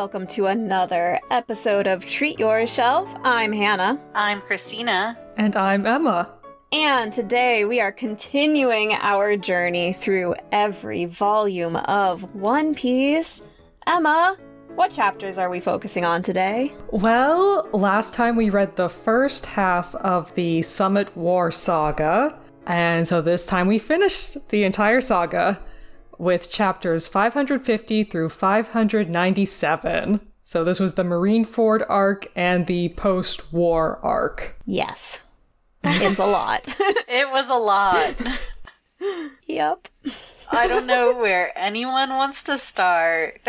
welcome to another episode of Treat Your Shelf. I'm Hannah. I'm Christina. And I'm Emma. And today we are continuing our journey through every volume of One Piece. Emma, what chapters are we focusing on today? Well, last time we read the first half of the Summit War saga, and so this time we finished the entire saga with chapters 550 through 597. So this was the Marineford arc and the post war arc. Yes. It's a lot. It was a lot. yep. I don't know where anyone wants to start.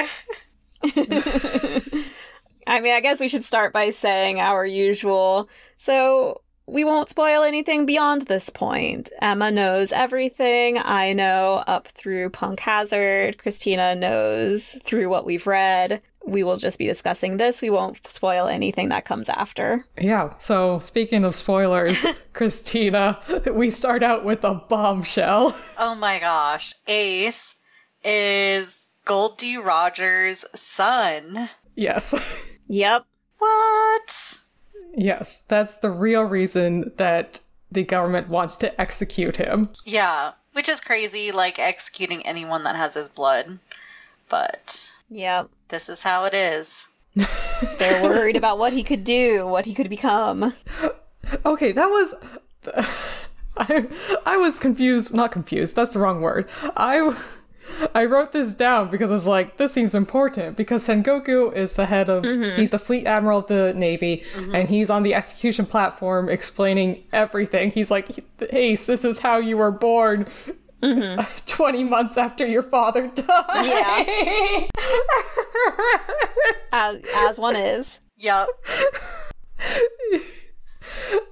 I mean, I guess we should start by saying our usual. So, we won't spoil anything beyond this point. Emma knows everything. I know up through Punk Hazard. Christina knows through what we've read. We will just be discussing this. We won't spoil anything that comes after. Yeah, so speaking of spoilers, Christina, we start out with a bombshell. Oh my gosh. Ace is Gol D. Rogers' son. Yes. Yep. What? Yes, that's the real reason that the government wants to execute him. Yeah, which is crazy, like executing anyone that has his blood. But Yep. this is how it is. They're worried about what he could do, what he could become. Okay, that was. I I was confused. Not confused. That's the wrong word. I I wrote this down because I was like, this seems important because Sengoku is the head of. Mm-hmm. He's the fleet admiral of the navy, mm-hmm. and he's on the execution platform explaining everything. He's like, Ace, this is how you were born. Mm-hmm. 20 months after your father died. Yeah. As, as one is. Yep.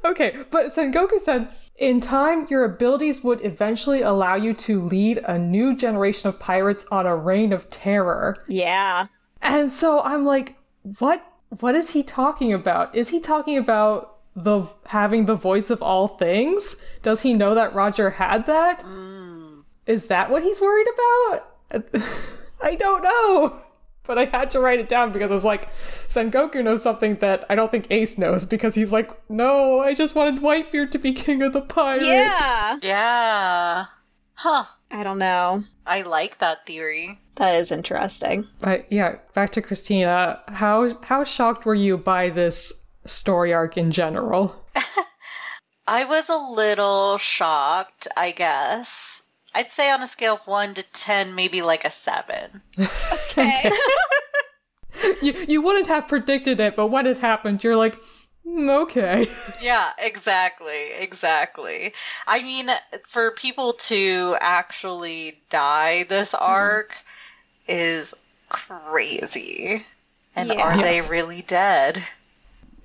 Okay, but Sengoku said, in time, your abilities would eventually allow you to lead a new generation of pirates on a reign of terror. Yeah. And so I'm like, what? What is he talking about? Is he talking about the having the voice of all things? Does he know that Roger had that? Mm. Is that what he's worried about? I don't know. But I had to write it down because I was like, Sengoku knows something that I don't think Ace knows because he's like, no, I just wanted Whitebeard to be king of the pirates. Yeah. Yeah. Huh. I don't know. I like that theory. That is interesting. But yeah, back to Christina. How how shocked were you by this story arc in general? I was a little shocked, I guess. I'd say on a scale of 1 to 10, maybe like a 7. Okay. You you wouldn't have predicted it, but when it happened, you're like, "Mm, okay. Yeah, exactly, exactly. I mean, for people to actually die this arc is crazy. And are they really dead?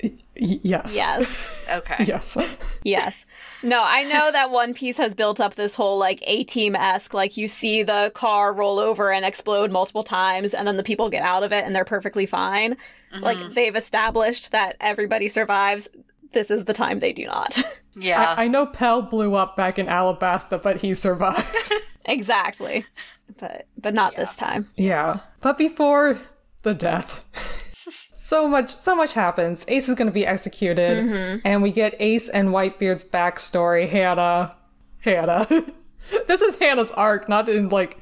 Y- yes. yes. Okay. Yes. Yes. No, I know that One Piece has built up this whole like A team esque, like you see the car roll over and explode multiple times, and then the people get out of it and they're perfectly fine. Like mm-hmm. they've established that everybody survives. This is the time they do not. Yeah. I, I know Pell blew up back in Alabasta, but he survived. exactly. But but not this time. yeah. But before the death. So much, so much happens. Ace is going to be executed, mm-hmm. and we get Ace and Whitebeard's backstory. Hannah, Hannah. this is Hannah's arc, not in like,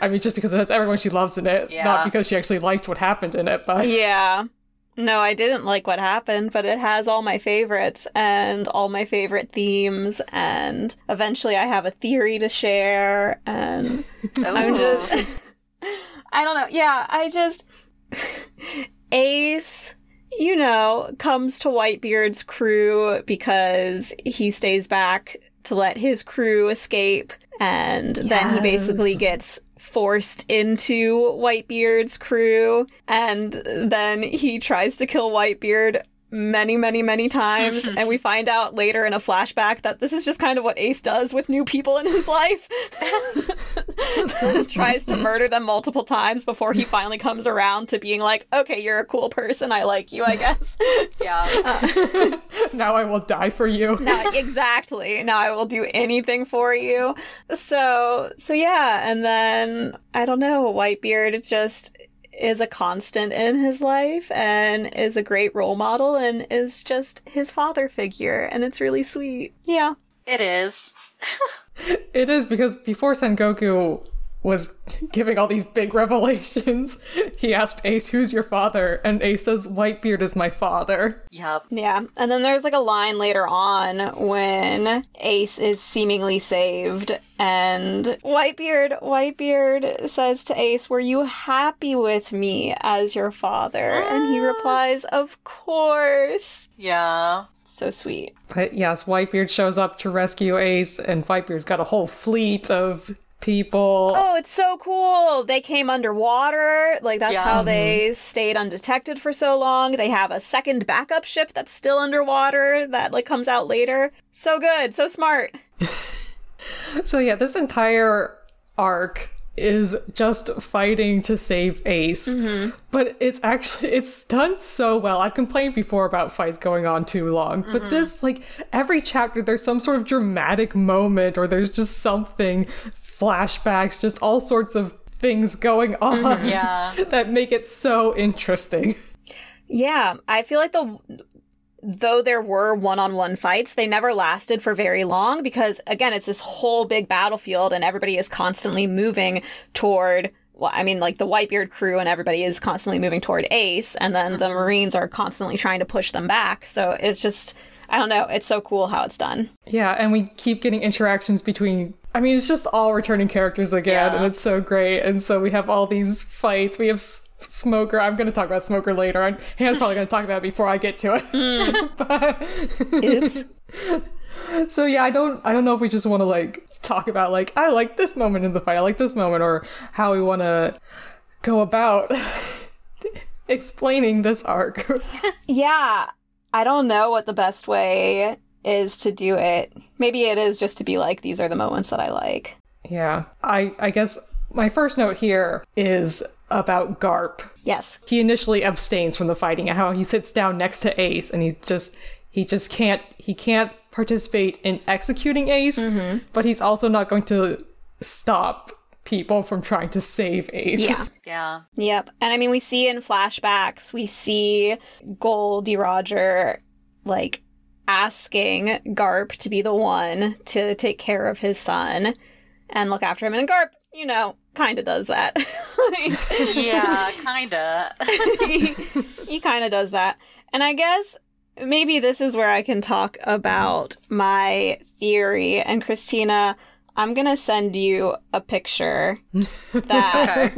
I mean, just because it has everyone she loves in it, Yeah. not because she actually liked what happened in it. But Yeah. No, I didn't like what happened, but it has all my favorites and all my favorite themes and eventually I have a theory to share and I'm just oh. I don't know. Yeah, I just Ace, you know, comes to Whitebeard's crew because he stays back to let his crew escape. And then he basically gets forced into Whitebeard's crew. And then he tries to kill Whitebeard many, many, many times. and we find out later in a flashback that this is just kind of what Ace does with new people in his life. Tries to murder them multiple times before he finally comes around to being like, okay, you're a cool person. I like you, I guess. Yeah. now I will die for you. now, exactly. Now I will do anything for you. So, so yeah. And then, I don't know, Whitebeard just is a constant in his life and is a great role model and is just his father figure. And it's really sweet. Yeah. It is. It is because before Sengoku was giving all these big revelations, he asked Ace, Who's your father? And Ace says, Whitebeard is my father. Yep. Yeah. And then there's like a line later on when Ace is seemingly saved and Whitebeard Whitebeard says to Ace, "Were you happy with me as your father?" And he mm. replies, "Of course." Yeah. So sweet. But yes, Whitebeard shows up to rescue Ace, and Whitebeard's got a whole fleet of people. Oh, it's so cool. They came underwater. Like that's Yeah. how they mm-hmm. stayed undetected for so long. They have a second backup ship that's still underwater that like comes out later. So good, so smart. So yeah, this entire arc is just fighting to save Ace. Mm-hmm. But it's actually it's done so well. I've complained before about fights going on too long, but mm-hmm. this like every chapter there's some sort of dramatic moment or there's just something flashbacks, just all sorts of things going on mm-hmm. Yeah. that make it so interesting. Yeah, I feel like the though there were one-on-one fights, they never lasted for very long because again, it's this whole big battlefield and everybody is constantly moving toward well, I mean, like the Whitebeard crew and everybody is constantly moving toward Ace, and then the mm-hmm. Marines are constantly trying to push them back. So it's just, I don't know, it's so cool how it's done. Yeah, and we keep getting interactions between. I mean, it's just all returning characters again, Yeah. and it's so great. And so we have all these fights. We have S- Smoker. I'm going to talk about Smoker later. And Hannah's probably going to talk about it before I get to it. Hmm. but, so yeah, I don't. I don't know if we just want to like talk about like I like this moment in the fight. I like this moment, or how we want to go about explaining this arc. yeah, I don't know what the best way is to do it. Maybe it is just to be like, these are the moments that I like. yeah, I. I guess my first note here is about Garp. Yes. he initially abstains from the fighting and how he sits down next to ace and he just he just can't he can't participate in executing ace mm-hmm. but he's also not going to stop people from trying to save ace Yeah. Yeah. Yep. And I mean, we see in flashbacks, we see Gol D. Roger like asking Garp to be the one to take care of his son and look after him. And Garp, you know, kind of does that. Yeah, kinda. he, he kind of does that. And I guess maybe this is where I can talk about my theory. And Christina, I'm going to send you a picture that.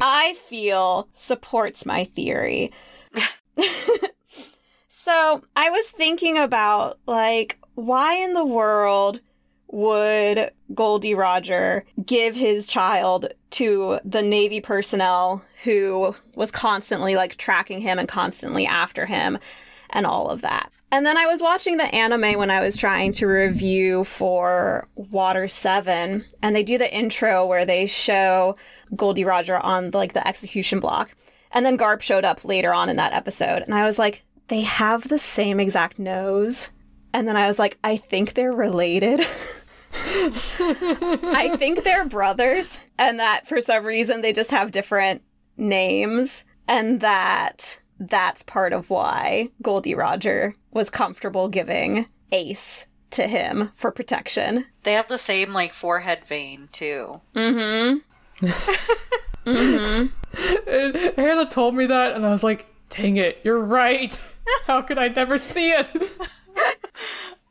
I feel supports my theory. so I was thinking about, like, why in the world would Gol D. Roger give his child to the Navy personnel who was constantly, like, tracking him and constantly after him and all of that? And then I was watching the anime when I was trying to review for Water 7, and they do the intro where they show Gol D. Roger on like the execution block. And then Garp showed up later on in that episode, and I was like, they have the same exact nose. And then I was like, I think they're related. I think they're brothers, and that for some reason they just have different names, and that that's part of why Gol D. Roger was comfortable giving Ace to him for protection. They have the same like forehead vein too. Mm-hmm. And hannah told me that and i was like dang it you're right how could i never see it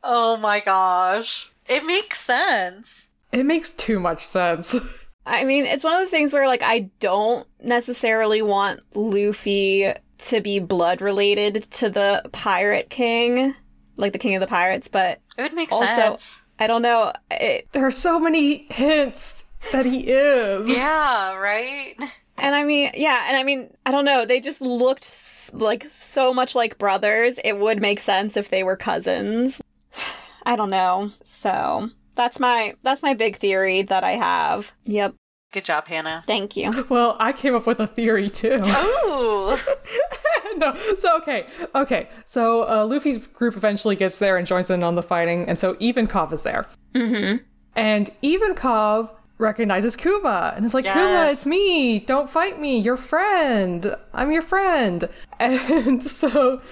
Oh my gosh. It makes sense. it makes too much sense I mean, it's one of those things where like I don't necessarily want Luffy to be blood related to the pirate king, like the king of the pirates, but It would make Also- sense. I don't know. It, there are so many hints that he is Yeah, right? And I mean, yeah, and I mean, I don't know. They just looked s- like so much like brothers. It would make sense if they were cousins. I don't know. So that's my that's my big theory that I have. Yep. Good job, Hannah. Thank you. well i came up with a theory too Ooh. no. So okay, okay. So uh, Luffy's group eventually gets there and joins in on the fighting, and so Ivankov is there. Mm-hmm. And Ivankov recognizes Kuma and is like, Kuma, Yes. it's me. Don't fight me. Your friend. I'm your friend. And so,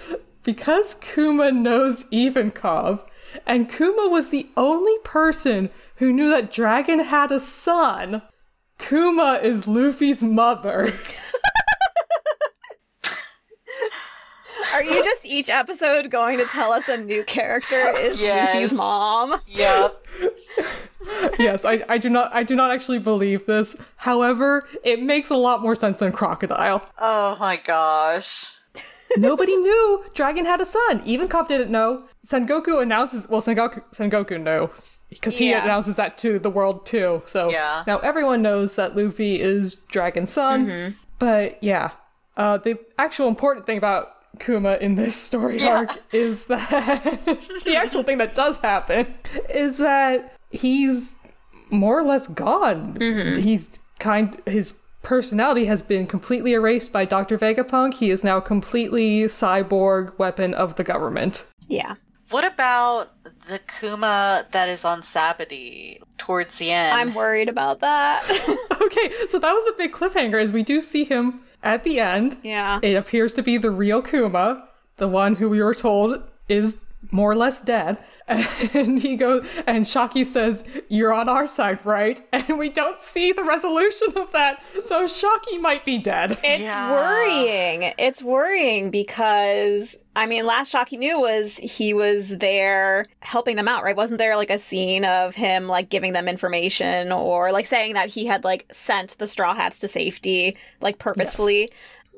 because Kuma knows Ivankov, and Kuma was the only person who knew that Dragon had a son, Kuma is Luffy's mother. Are you just each episode going to tell us a new character is Yes. Luffy's mom? Yep. yes, I, I do not I do not actually believe this. However, it makes a lot more sense than Crocodile. Oh my gosh. Nobody knew Dragon had a son. Ivankov didn't know. Sengoku announces well Sengoku Sengoku knows because he Yeah. announces that to the world too. So Yeah. now everyone knows that Luffy is Dragon's son. But yeah. Uh the actual important thing about Kuma in this story Yeah. arc is that the actual thing that does happen is that he's more or less gone. Mm-hmm. He's kind his personality has been completely erased by Dr. Vegapunk. He is now completely cyborg weapon of the government. Yeah. What about the Kuma that is on Sabaody towards the end? I'm worried about that. Okay, so that was the big cliffhanger is we do see him at the end. yeah. It appears to be the real Kuma, the one who we were told is more or less dead. And he goes, and Shakky says, You're on our side, right? And we don't see the resolution of that. So Shakky might be dead. It's Yeah. worrying. It's worrying because I mean, last shock he knew was he was there helping them out, right? Wasn't there like a scene of him like giving them information or like saying that he had like sent the straw hats to safety, like purposefully?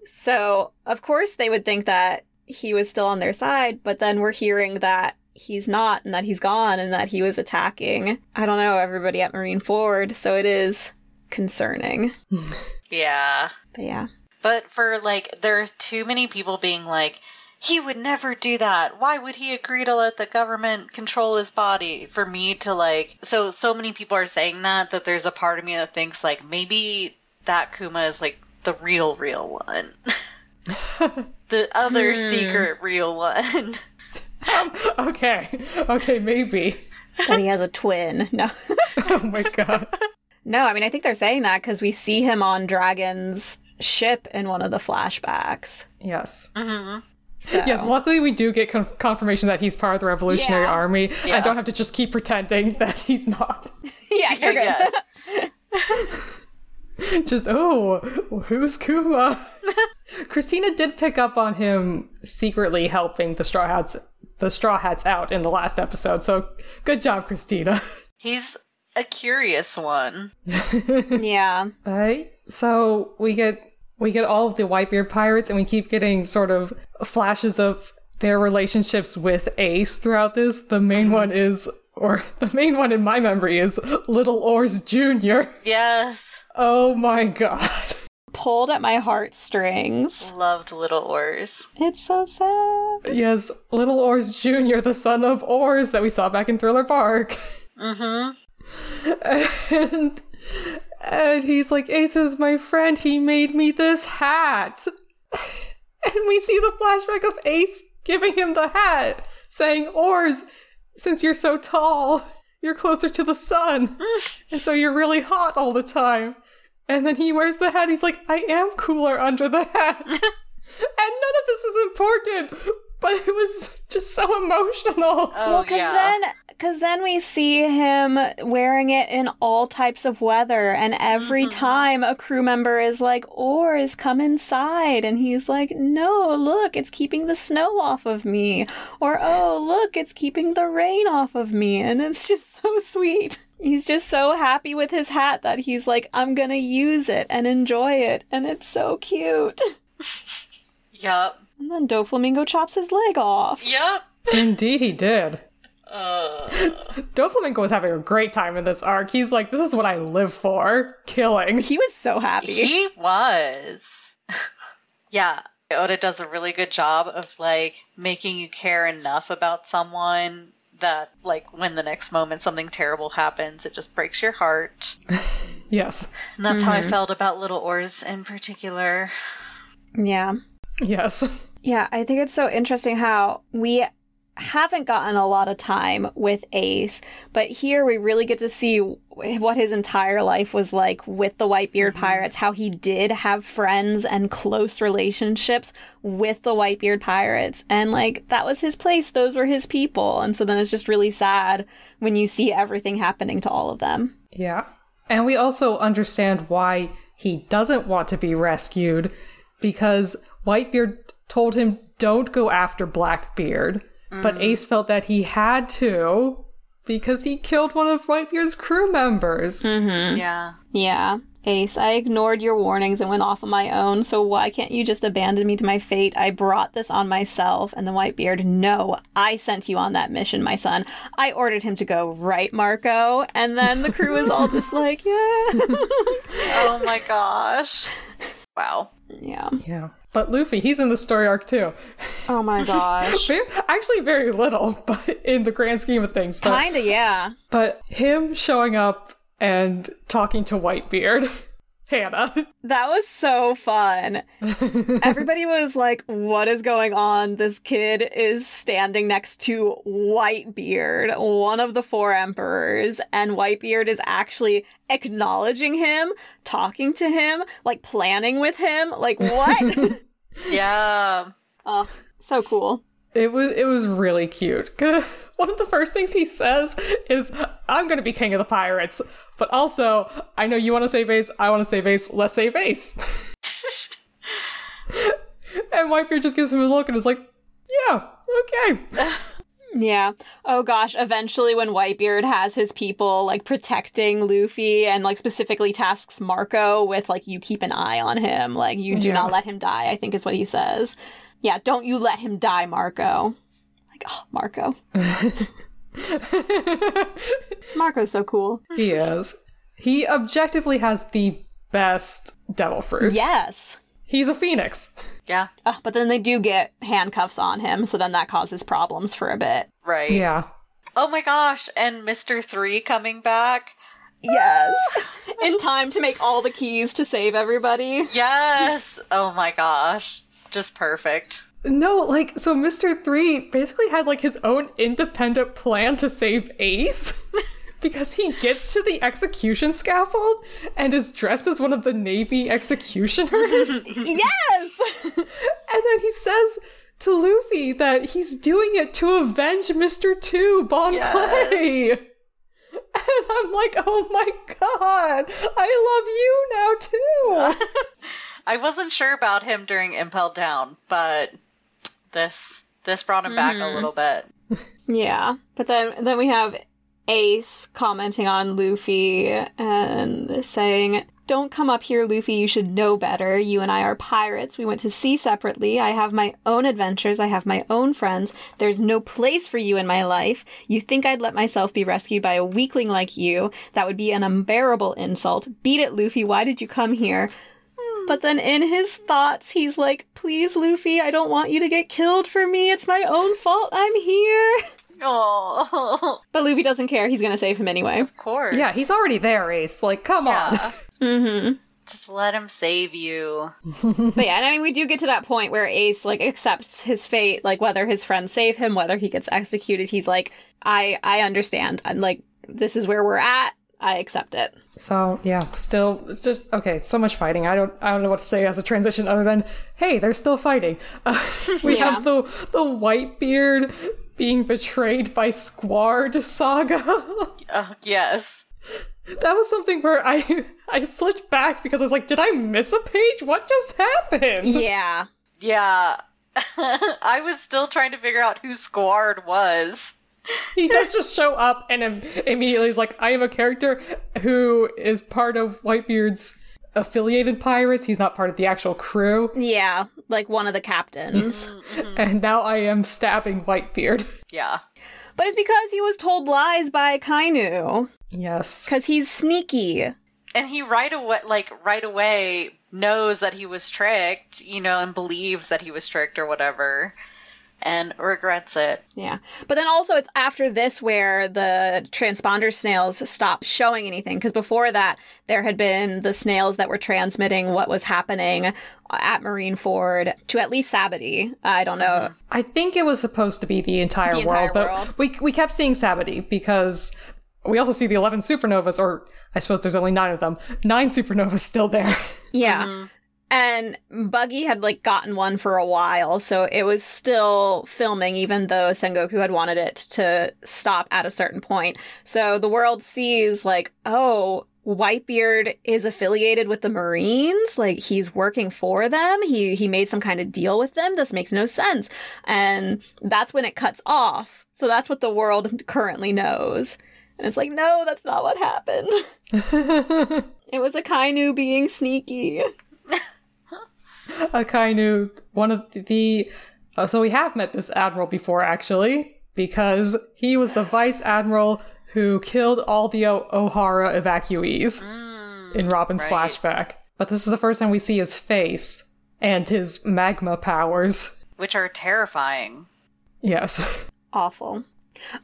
So of course they would think that he was still on their side, but then we're hearing that he's not and that he's gone and that he was attacking. I don't know everybody at Marineford, so it is concerning. yeah. But yeah. But for like, there's too many people being like, he would never do that. Why would he agree to let the government control his body? For me to like, so so many people are saying that that there's a part of me that thinks like maybe that Kuma is like the real real one, the other secret real one. okay, okay, maybe. that he has a twin. No. Oh my god. no, I mean, I think they're saying that because we see him on Dragon's ship in one of the flashbacks. Yes. hmm So. Yes, luckily we do get conf- confirmation that he's part of the Revolutionary Yeah. Army. Yeah. I don't have to just keep pretending that he's not. yeah, you're good. Yes. just, oh, who's Kuma? Christina did pick up on him secretly helping the Straw Hats the Straw Hats out in the last episode, so good job, Christina. He's a curious one. yeah. Right? So we get we get all of the Whitebeard pirates and we keep getting sort of flashes of their relationships with Ace throughout this. The main one is or the main one in my memory is Little Oars Jr. Yes. Oh my god. Pulled at my heartstrings. Loved Little Oars. It's so sad. Yes, Little Oars Jr., the son of Oars that we saw back in Thriller Bark. Mm-hmm. and and he's like, Ace is my friend. He made me this hat. and we see the flashback of Ace giving him the hat, saying, Oars, since you're so tall, you're closer to the sun. and so you're really hot all the time. And then he wears the hat. He's like, I am cooler under the hat. and none of this is important, but it was just so emotional. Oh, well, because yeah. then, because then we see him wearing it in all types of weather, and every mm-hmm. time a crew member is like, "Oars, come inside," and he's like, "No, look, it's keeping the snow off of me," or "Oh, look, it's keeping the rain off of me," and it's just so sweet. He's just so happy with his hat that he's like, "I'm gonna use it and enjoy it," and it's so cute. Yup. And then Doflamingo chops his leg off. Yup. Indeed, he did. Uh, Doflamingo was having a great time in this arc. He's like, this is what I live for killing. He was so happy. he was. yeah. Oda does a really good job of like making you care enough about someone that like when the next moment something terrible happens, it just breaks your heart. Yes. And that's how I mm-hmm. felt about Little Oars in particular. Yeah. Yes. Yeah, I think it's so interesting how we haven't gotten a lot of time with Ace, but here we really get to see what his entire life was like with the Whitebeard mm-hmm. Pirates, how he did have friends and close relationships with the Whitebeard Pirates. And like, that was his place. Those were his people. And so then it's just really sad when you see everything happening to all of them. Yeah. And we also understand why he doesn't want to be rescued because Whitebeard told him don't go after Blackbeard. But mm. Ace felt that he had to because he killed one of Whitebeard's crew members. Mm-hmm. Yeah. Yeah. Ace, I ignored your warnings and went off on my own, so why can't you just abandon me to my fate? I brought this on myself. And the Whitebeard, no, I sent you on that mission, my son. I ordered him to go, right, Marco? And then the crew is all just like, yeah. Oh my gosh. Wow. yeah. Yeah. But Luffy, he's in the story arc too. Oh my gosh. Very, actually, very little, but in the grand scheme of things. But, Kinda, yeah. but him showing up and talking to Whitebeard, Hannah. That was so fun. Everybody was like, what is going on? This kid is standing next to Whitebeard, one of the four emperors, and Whitebeard is actually acknowledging him, talking to him, like planning with him. Like, what? Yeah. oh, so cool. It was it was really cute. One of the first things he says is, "I'm going to be king of the pirates," but also, I know you want to save Ace. I want to save Ace. Let's save Ace. and Whitebeard just gives him a look and is like, "Yeah, okay." Yeah. Oh gosh, eventually when Whitebeard has his people like protecting Luffy and like specifically tasks Marco with like you keep an eye on him, like you do Yeah. not let him die, I think is what he says. Yeah, don't you let him die, Marco. Like, oh, Marco. Marco's so cool. he is. He objectively has the best devil fruit. Yes. He's a phoenix. Yeah. Uh, but then they do get handcuffs on him, so then that causes problems for a bit. Right. Yeah. Oh my gosh. And Mr. Three coming back. Yes. In time to make all the keys to save everybody. Yes. Oh my gosh. Just perfect. No, like so Mr. 3 basically had like his own independent plan to save Ace because he gets to the execution scaffold and is dressed as one of the navy executioners yes. and then he says to Luffy that he's doing it to avenge Mr. 2 Bon Yes. Clay. And I'm like, "Oh my god. I love you now too." I wasn't sure about him during Impel Down, but this this brought him back a mm-hmm. little bit. Yeah, but then then we have Ace commenting on Luffy and saying, "Don't come up here, Luffy. You should know better. You and I are pirates. We went to sea separately. I have my own adventures. I have my own friends. There's no place for you in my life. You think I'd let myself be rescued by a weakling like you? That would be an unbearable insult. Beat it, Luffy. Why did you come here?" But then in his thoughts, he's like, Please, Luffy, I don't want you to get killed for me. It's my own fault. I'm here. Oh, But Luffy doesn't care. He's gonna save him anyway. of course. Yeah, he's already there, Ace. Like, come on. Yeah. Mm-hmm. Just let him save you. But yeah, and I mean, we do get to that point where Ace like accepts his fate, like whether his friends save him, whether he gets executed. He's like, I, I understand. I'm like, this is where we're at. I accept it. So yeah, still it's just okay. So much fighting. I don't I don't know what to say as a transition other than hey, they're still fighting. Uh, we Yeah. have the the Whitebeard being betrayed by Squard saga. Oh, yes. that was something where I I flipped back because I was like, did I miss a page? What just happened? Yeah. Yeah. I was still trying to figure out who Squard was. He does just show up and im- immediately is like, I am a character who is part of Whitebeard's affiliated pirates. He's not part of the actual crew, Yeah. Like one of the captains. and now I am stabbing Whitebeard. Yeah. but it's because he was told lies by Kainu. Yes. Because he's sneaky. And he right away like right away knows that he was tricked, you know, and believes that he was tricked or whatever. And regrets it. Yeah. But then also it's after this where the transponder snails stop showing anything because before that there had been the snails that were transmitting what was happening at Marineford to at least Sabaody. I don't know. Mm-hmm. I think it was supposed to be the entire, The entire world, but world. we we kept seeing Sabaody because we also see the 11 supernovas or I suppose there's only 9 of them. 9 supernovas still there. Yeah. Mm-hmm. And Buggy had like gotten one for a while, so it was still filming even though Sengoku had wanted it to stop at a certain point. So the world sees like, oh, Whitebeard is affiliated with the Marines, like he's working for them. He he made some kind of deal with them. This makes no sense. And that's when it cuts off. So that's what the world currently knows. And it's like, no, that's not what happened. it was Akainu being sneaky. Akainu, one of the. Uh, so we have met this admiral before, actually, because he was the vice admiral who killed all the o- Ohara evacuees in Robin's right. flashback. But this is the first time we see his face and his magma powers. Which are terrifying. Yes. awful.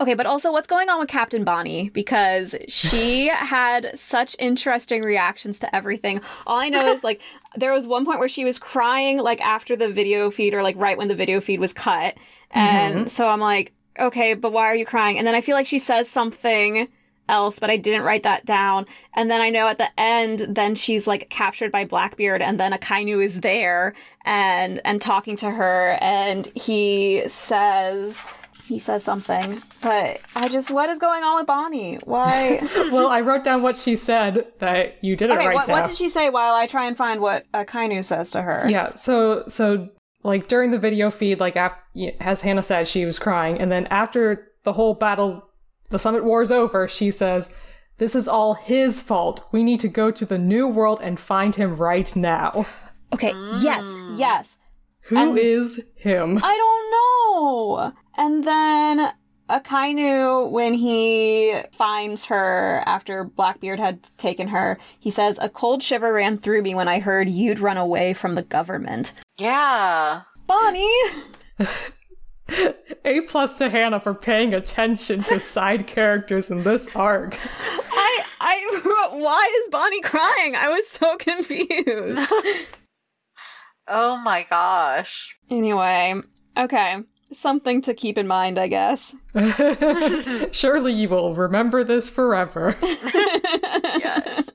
Okay, but also what's going on with Captain Bonnie? Because she had such interesting reactions to everything. All I know is like there was one point where she was crying like after the video feed or like right when the video feed was cut. And mm-hmm. so I'm like, okay, but why are you crying? And then I feel like she says something else, but I didn't write that down. And then I know at the end, then she's like captured by Blackbeard, and then Akainu is there and and talking to her, and he says he says something. But I just what is going on with Bonnie? Why? well, I wrote down what she said that you didn't okay, write what, down. what did she say? While I try and find what Akainu says to her. Yeah, so so like during the video feed, like after, as Hannah said, she was crying, and then after the whole battle, the Summit War is over, she says, "This is all his fault. We need to go to the New World and find him right now." Okay. Yes. Yes. Who is him? I don't know. And then Akainu, when he finds her after Blackbeard had taken her, he says, A cold shiver ran through me when I heard you'd run away from the government. Yeah. Bonnie! A plus to Hannah for paying attention to side characters in this arc. I, I, why is Bonnie crying? I was so confused. Oh my gosh. anyway, okay. Something to keep in mind, I guess. Surely you will remember this forever. Yes.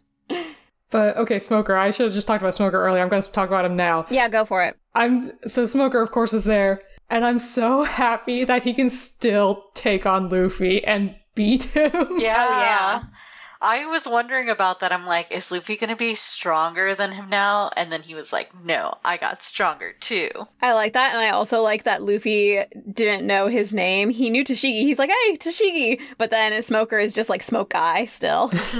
But okay, Smoker. I should have just talked about Smoker earlier. I'm going to talk about him now. Yeah, go for it. I'm so Smoker, of course, is there, and I'm so happy that he can still take on Luffy and beat him. Yeah. Oh, yeah. I was wondering about that. I'm like, is Luffy going to be stronger than him now? And then he was like, no, I got stronger too. I like that, and I also like that Luffy didn't know his name. He knew Tashigi. He's like, "Hey, Tashigi," but then a Smoker is just like Smoke Guy still.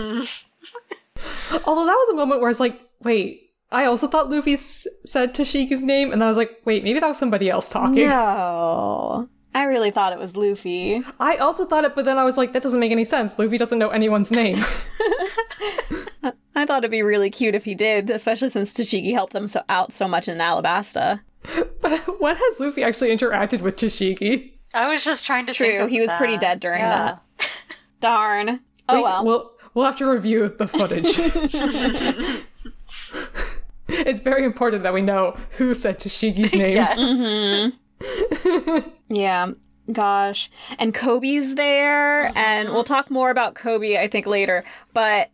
Although that was a moment where I was like, wait, I also thought Luffy s- said Tashigi's name, and I was like, wait, maybe that was somebody else talking. no, I really thought it was Luffy. I also thought it, but then I was like, that doesn't make any sense. Luffy doesn't know anyone's name. I thought it'd be really cute if he did, especially since Tashigi helped them so out so much in Alabasta. but when has Luffy actually interacted with Tashigi? I was just trying to True, think of he was pretty dead during Yeah. that. Darn. Oh We- well. We'll, we'll have to review the footage. it's very important that we know who said Tashigi's name. Yes. Mm-hmm. Yeah. Gosh. And Koby's there, and we'll talk more about Koby, I think, later. But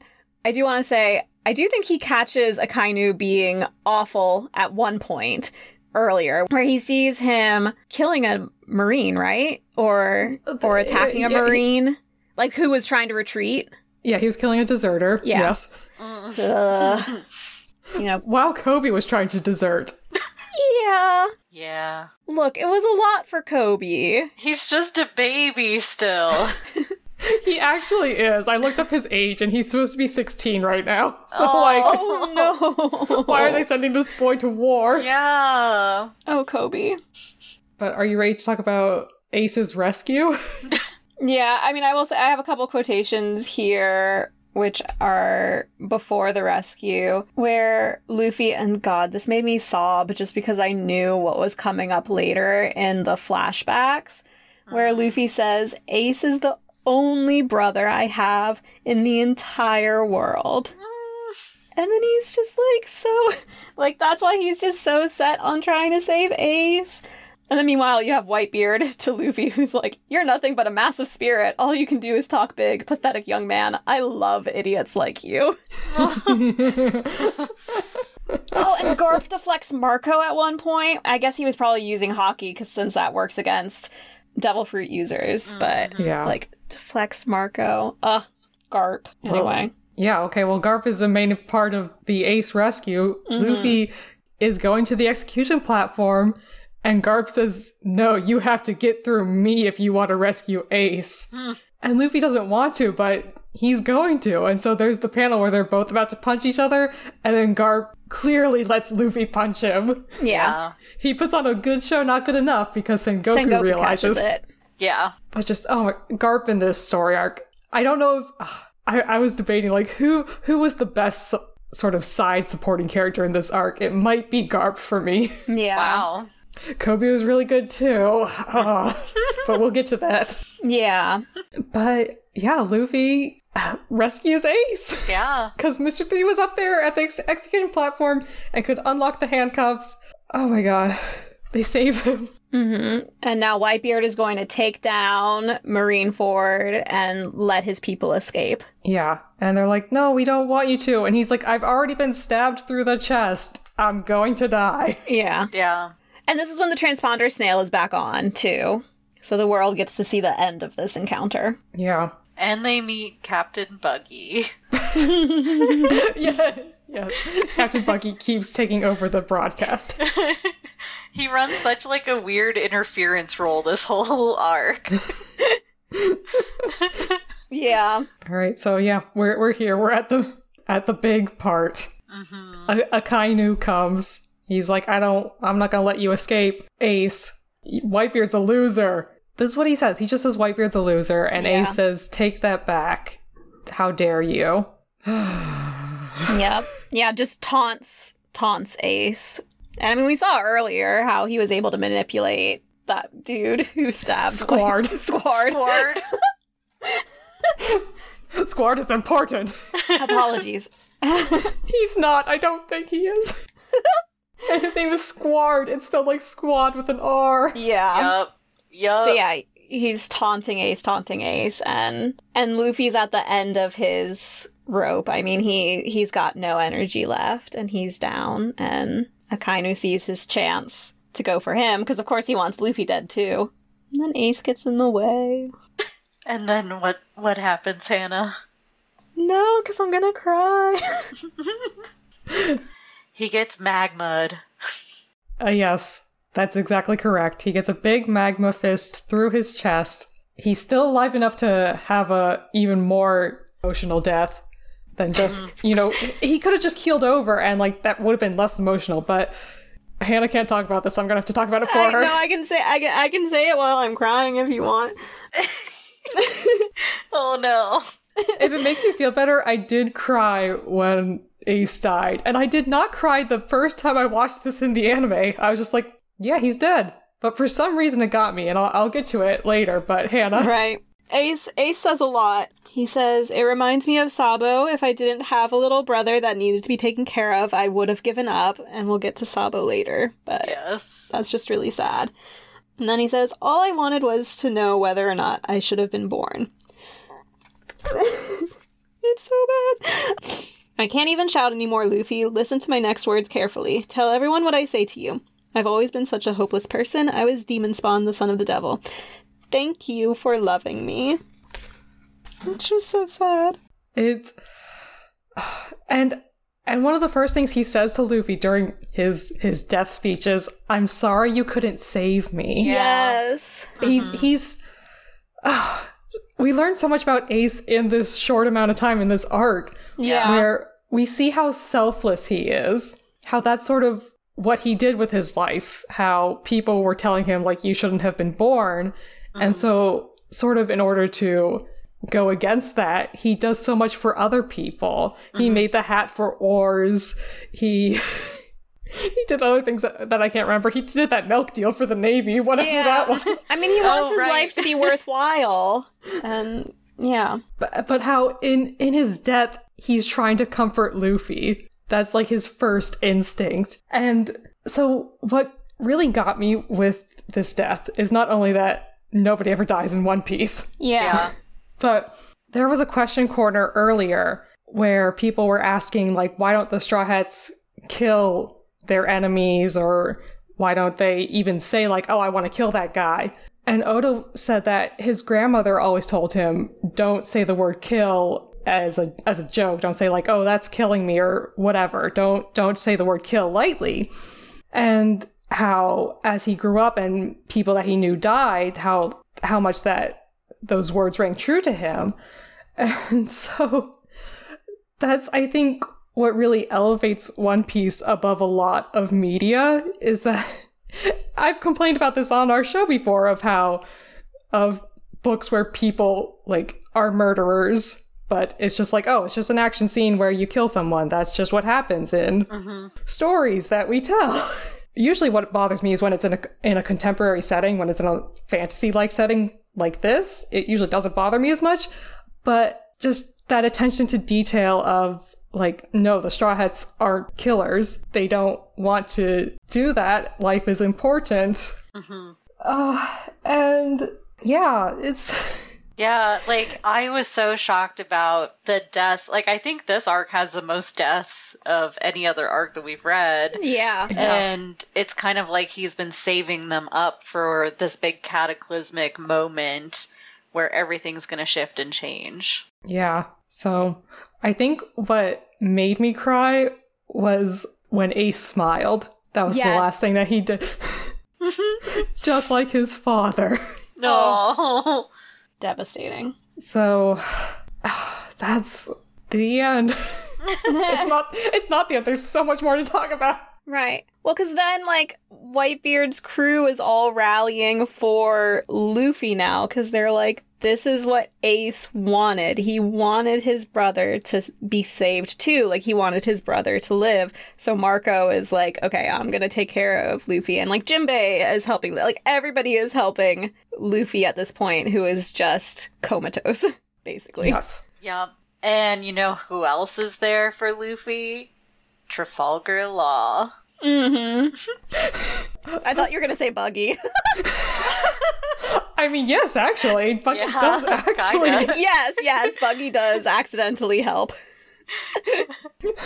I do want to say, I do think he catches Akainu being awful at one point earlier, where he sees him killing a Marine, right? Or or attacking a yeah, he- Marine. Like who was trying to retreat. Yeah, he was killing a deserter. Yeah. Yes. Ugh. you know, While Kobe was trying to desert. yeah. Yeah. Look, it was a lot for Koby. He's just a baby still. He actually is. I looked up his age and he's supposed to be 16 right now. So, oh, like, Oh no. why are they sending this boy to war? yeah. Oh, Koby. But are you ready to talk about Ace's rescue? Yeah, I mean, I will say I have a couple quotations here which are before the rescue, where Luffy and God, this made me sob just because I knew what was coming up later in the flashbacks, where uh-huh. Luffy says, Ace is the only brother I have in the entire world. Mm. And then he's just like so, like that's why he's just so set on trying to save Ace. And then meanwhile, you have Whitebeard to Luffy, who's like, You're nothing but a massive spirit. All you can do is talk big, pathetic young man. I love idiots like you. oh, and Garp deflects Marco at one point. I guess he was probably using Haki, because since that works against Devil Fruit users, but mm-hmm. Yeah. like deflects Marco. Ugh, Garp. Anyway. Yeah, okay, well, Garp is a main part of the Ace rescue. Mm-hmm. Luffy is going to the execution platform, and Garp says, No, you have to get through me if you want to rescue Ace. Hmm. And Luffy doesn't want to, but he's going to. And so there's the panel where they're both about to punch each other, and then Garp clearly lets Luffy punch him. Yeah. Yeah. He puts on a good show, not good enough, because Sengoku, Sengoku realizes it. Yeah. but just oh my- Garp in this story arc. I don't know if ugh, I, I was debating like who who was the best s- sort of side supporting character in this arc. It might be Garp for me. Yeah. Wow. Koby was really good too, Ugh, but we'll get to that. Yeah. But yeah, Luffy uh, rescues Ace Yeah. because Mr. Three was up there at the ex- execution platform and could unlock the handcuffs. Oh my god, they save him. And now Whitebeard is going to take down Marineford and let his people escape. Yeah. And they're like, no, we don't want you to. And he's like, I've already been stabbed through the chest. I'm going to die. Yeah. Yeah. And this is when the transponder snail is back on, too. So the world gets to see the end of this encounter. Yeah. And they meet Captain Buggy. yeah. Yes. Captain Buggy keeps taking over the broadcast. He runs such like a weird interference role this whole arc. Yeah. All right. So yeah, we're we're here. We're at the at the big part. Mm-hmm. A, Akainu comes. He's like, I don't. I'm not gonna let you escape, Ace. Whitebeard's a loser. This is what he says. He just says Whitebeard's a loser, and Yeah. Ace says, "Take that back. How dare you?" Yep. Yeah, just taunts taunts Ace. And I mean we saw earlier how he was able to manipulate that dude who stabbed Squard. Squard. Lord. Squad is important. Apologies. He's not. I don't think he is. And his name is Squard. It's spelled like squad with an R. Yeah. yup. Yup. But yeah, he's taunting Ace, taunting Ace, and and Luffy's at the end of his rope. I mean, he he's got no energy left, and he's down. And Akainu sees his chance to go for him because, of course, he wants Luffy dead too. And then Ace gets in the way. And then what what happens, Hannah? No, because I'm gonna cry. He gets magma'd. Uh, yes, that's exactly correct. He gets a big magma fist through his chest. He's still alive enough to have a even more emotional death than just, you know, he could have just keeled over and like that would have been less emotional, but Hannah can't talk about this. so I'm gonna have to talk about it for I, her. no, I can say I can, I can say it while I'm crying if you want. Oh no. if it makes you feel better, I did cry when Ace died. And I did not cry the first time I watched this in the anime. I was just like, yeah, he's dead. But for some reason it got me, and I'll, I'll get to it later. But Hannah. Right. Ace Ace says a lot. He says, It reminds me of Sabo. If I didn't have a little brother that needed to be taken care of, I would have given up, and we'll get to Sabo later. But Yes. that's just really sad. And then he says, All I wanted was to know whether or not I should have been born. it's so bad. I can't even shout anymore, Luffy. Listen to my next words carefully. Tell everyone what I say to you. I've always been such a hopeless person. I was Demon Spawn, the son of the devil. Thank you for loving me. It's just so sad. It's and and one of the first things he says to Luffy during his his death speech is, "I'm sorry you couldn't save me." Yes. He's he's. ah, we learned so much about Ace in this short amount of time in this arc, Yeah. where we see how selfless he is, how that's sort of what he did with his life, how people were telling him like you shouldn't have been born, and so sort of in order to go against that. He does so much for other people. He mm-hmm. made the hat for oars. He he did other things that, that I can't remember. He did that milk deal for the Navy, whatever Yeah. that was. I mean, he wants Oh, his right. life to be worthwhile. And um, yeah. But, but how in in his death he's trying to comfort Luffy. That's like his first instinct. And so what really got me with this death is not only that nobody ever dies in One Piece, Yeah. Yeah. but there was a question corner earlier where people were asking like why don't the Straw Hats kill their enemies or why don't they even say like oh I want to kill that guy? And Oda said that his grandmother always told him don't say the word kill as a as a joke. Don't say like oh that's killing me or whatever. Don't don't say the word kill lightly. And how as he grew up and people that he knew died, how how much that those words rang true to him. And so that's I think what really elevates One Piece above a lot of media is that I've complained about this on our show before of how of books where people like are murderers but it's just like oh it's just an action scene where you kill someone. That's just what happens in mm-hmm. stories that we tell. Usually what bothers me is when it's in a in a contemporary setting when it's in a fantasy like setting like this it usually doesn't bother me as much but just that attention to detail of like no the straw hats aren't killers they don't want to do that life is important uh, and yeah it's Yeah, like I was so shocked about the deaths. Like I think this arc has the most deaths of any other arc that we've read. Yeah. And it's kind of like he's been saving them up for this big cataclysmic moment where everything's going to shift and change. Yeah. So I think what made me cry was when Ace smiled. That was the last thing that he did. Just like his father. No. Oh. Devastating. So that's the end. it's not it's not the end. There's so much more to talk about. Right. Well, because then, like, Whitebeard's crew is all rallying for Luffy now, because they're like, this is what Ace wanted. He wanted his brother to be saved too. Like, he wanted his brother to live. So Marco is like, okay, I'm gonna take care of Luffy. And, like, Jinbei is helping. Like, everybody is helping Luffy at this point, who is just comatose, basically. Yes. Yep. And you know who else is there for Luffy? Trafalgar Law. Mm hmm. I thought you were gonna say Buggy. I mean, yes, actually. Buggy Yeah, does actually. kinda. yes, yes, Buggy does accidentally help.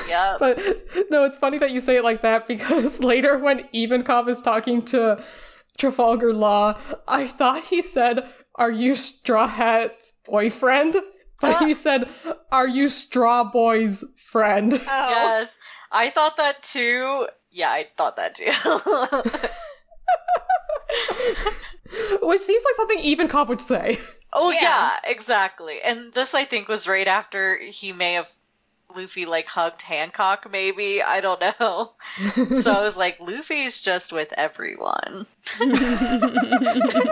yeah. But no, it's funny that you say it like that because later when Ivankov is talking to Trafalgar Law, I thought he said, Are you Straw Hat's boyfriend? But he said, Are you Straw Boy's friend? Oh. Yes. I thought that too. Yeah, I thought that too. Which seems like something even Ivankov would say. oh Yeah. yeah. exactly. And this I think was right after he may have Luffy like hugged Hancock maybe. I don't know. so I was like Luffy's just with everyone.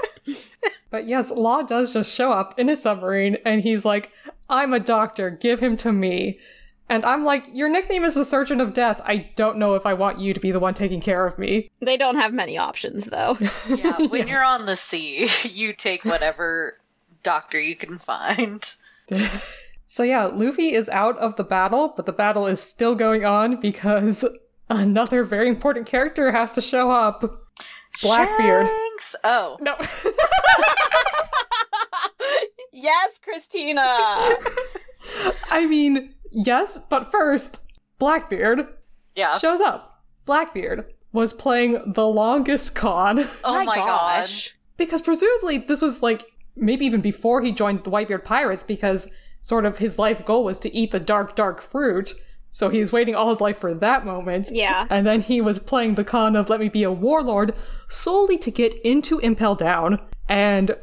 But yes, Law does just show up in a submarine and he's like, I'm a doctor, give him to me. And I'm like, Your nickname is the Surgeon of Death. I don't know if I want you to be the one taking care of me. They don't have many options, though. Yeah, when you're on the sea, you take whatever doctor you can find. So yeah, Luffy is out of the battle, but the battle is still going on because another very important character has to show up. Blackbeard. Shanks! Oh. No. yes, Christina. I mean, yes, but first, Blackbeard Yeah. shows up. Blackbeard was playing the longest con Oh my, god. because presumably this was like maybe even before he joined the Whitebeard Pirates because sort of his life goal was to eat the dark dark fruit. So he was waiting all his life for that moment. Yeah. And then he was playing the con of let me be a warlord solely to get into Impel Down and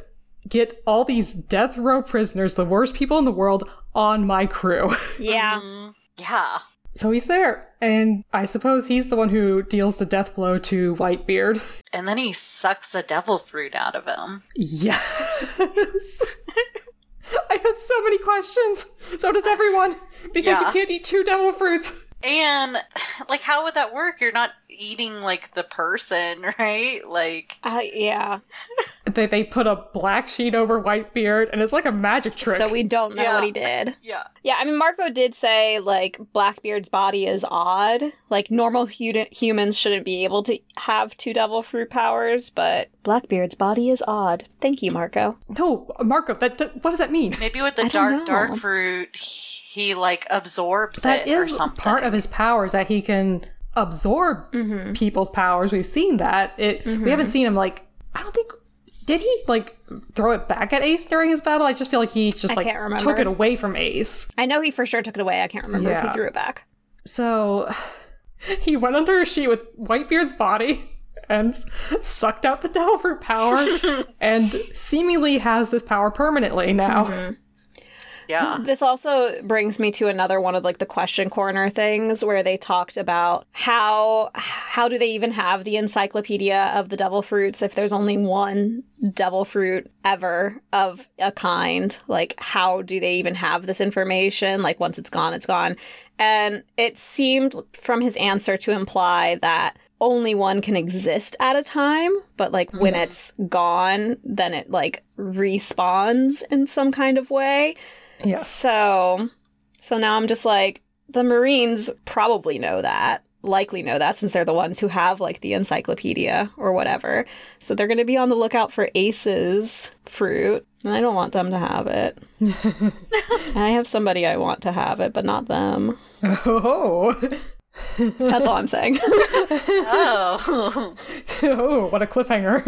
get all these death row prisoners, the worst people in the world, on my crew. Yeah. Mm, yeah. so he's there. And I suppose he's the one who deals the death blow to Whitebeard. And then he sucks the devil fruit out of him. Yes. I have so many questions. So does everyone, because Yeah. you can't eat two devil fruits. And like, how would that work? You're not eating like the person, right? Like, Uh, yeah. They they put a black sheet over Whitebeard, and it's like a magic trick. So we don't know Yeah. what he did. yeah, Yeah, I mean, Marco did say, like, Blackbeard's body is odd. Like, normal hu- humans shouldn't be able to have two devil fruit powers, but Blackbeard's body is odd. Thank you, Marco. no, Marco. That, that- what does that mean? maybe with the I don't dark dark fruit, he like absorbs That it or something. part of his powers that he can absorb Mm-hmm. people's powers. We've seen that. It we haven't seen him like I don't think did he like throw it back at Ace during his battle? I just feel like he just I like took it away from Ace. I know he for sure took it away. I can't remember if he threw it back. So he went under a sheet with Whitebeard's body and sucked out the devil fruit power and seemingly has this power permanently now. Mm-hmm. Yeah, This also brings me to another one of like the question corner things where they talked about how how do they even have the encyclopedia of the devil fruits if there's only one devil fruit ever of a kind? Like how do they even have this information? Like once it's gone it's gone. And it seemed from his answer to imply that only one can exist at a time but like when it's gone then it like respawns in some kind of way Yes. so, so now I'm just like, the Marines probably know that, likely know that since they're the ones who have like the encyclopedia or whatever. So they're going to be on the lookout for Ace's fruit. And I don't want them to have it. I have somebody I want to have it, but not them. Oh. That's all I'm saying. oh, oh, what a cliffhanger.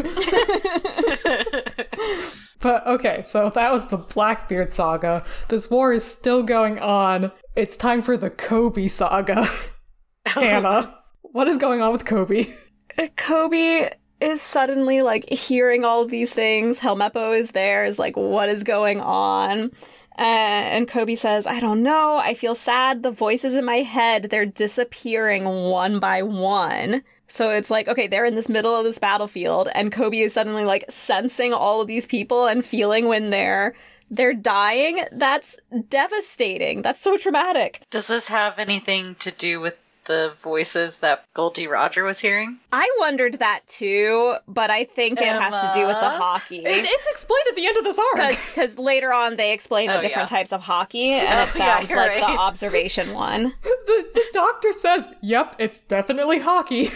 but okay, so that was the Blackbeard saga. This war is still going on. It's time for the Koby saga. Hannah, what is going on with Koby? Koby is suddenly like hearing all of these things. Helmeppo is there, is like, what is going on? Uh, and Koby says, I don't know. I feel sad. The voices in my head, they're disappearing one by one. So it's like, okay, they're in this middle of this battlefield, and Koby is suddenly like sensing all of these people and feeling when they're they're dying. That's devastating. That's so traumatic. does this have anything to do with the voices that Gol D. Roger was hearing? I wondered that too, but I think it has to do with the Haki. It- it's explained at the end of this arc. because later on they explain the Oh, different yeah. types of Haki, and it sounds you're like the observation one. the, the doctor says, yep, it's definitely Haki.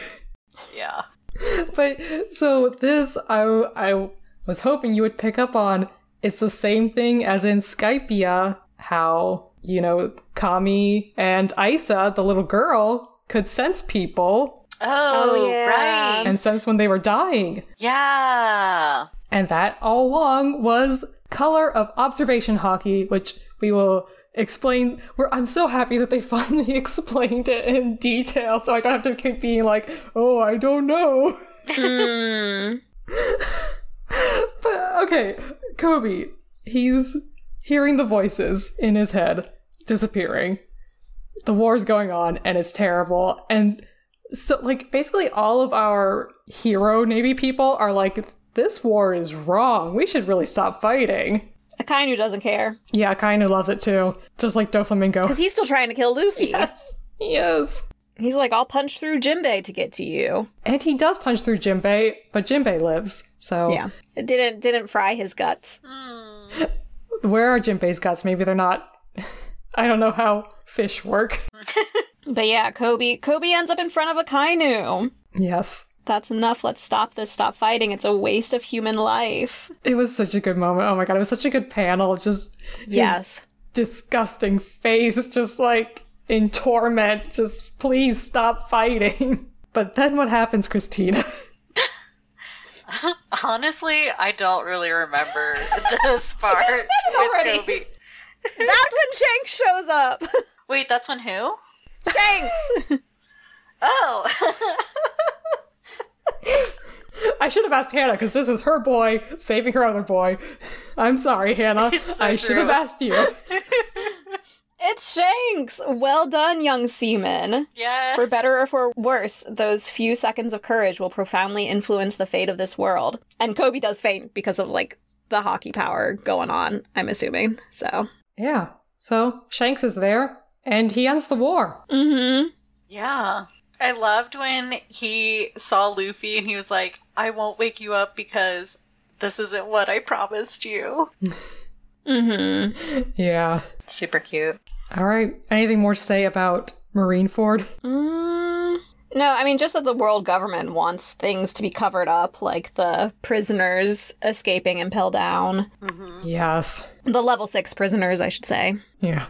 Yeah. but so this, I, I was hoping you would pick up on. It's the same thing as in Skypiea, how, you know, Kami and Aisa, the little girl, could sense people Oh, Oh, yeah. right. and sense when they were dying. Yeah. And that all along was color of observation Haki, which we will explain. Where I'm so happy that they finally explained it in detail, so I don't have to keep being like, "Oh, I don't know." Hmm. but okay, Koby, he's hearing the voices in his head disappearing. The war's going on, and it's terrible. And so, like, basically, all of our hero Navy people are like, this war is wrong. We should really stop fighting. a Akainu doesn't care Yeah, Kainu loves it too. Just like Doflamingo. because he's still trying to kill Luffy. Yes. Yes. He's like, I'll punch through Jinbei to get to you. And he does punch through Jinbei, but Jinbei lives. So Yeah, it didn't didn't fry his guts. where are Jinbei's guts? Maybe they're not. I don't know how fish work. But yeah, Koby Koby ends up in front of Akainu. Yes. That's enough. Let's stop this. Stop fighting. It's a waste of human life. It was such a good moment. Oh my god, it was such a good panel. Just Yes. disgusting face, just like in torment. Just please stop fighting. But then what happens, Christina? Honestly, I don't really remember this part with already. Koby. That's when Shanks shows up. Wait, that's when who? Shanks. Oh. I should have asked Hannah because this is her boy saving her other boy. I'm sorry, Hannah. So I should have asked you. It's Shanks. Well done, young seaman. yeah. For better or for worse, those few seconds of courage will profoundly influence the fate of this world. And Koby does faint because of like the Haki power going on, I'm assuming. So. Yeah. So Shanks is there and he ends the war. Mm-hmm. Yeah. I loved when he saw Luffy and he was like, I won't wake you up because this isn't what I promised you. Mm-hmm. Yeah. Super cute. All right. Anything more to say about Marineford? Mm, no, I mean just that the world government wants things to be covered up, like the prisoners escaping Impel Down. Yes. The level six prisoners, I should say. Yeah.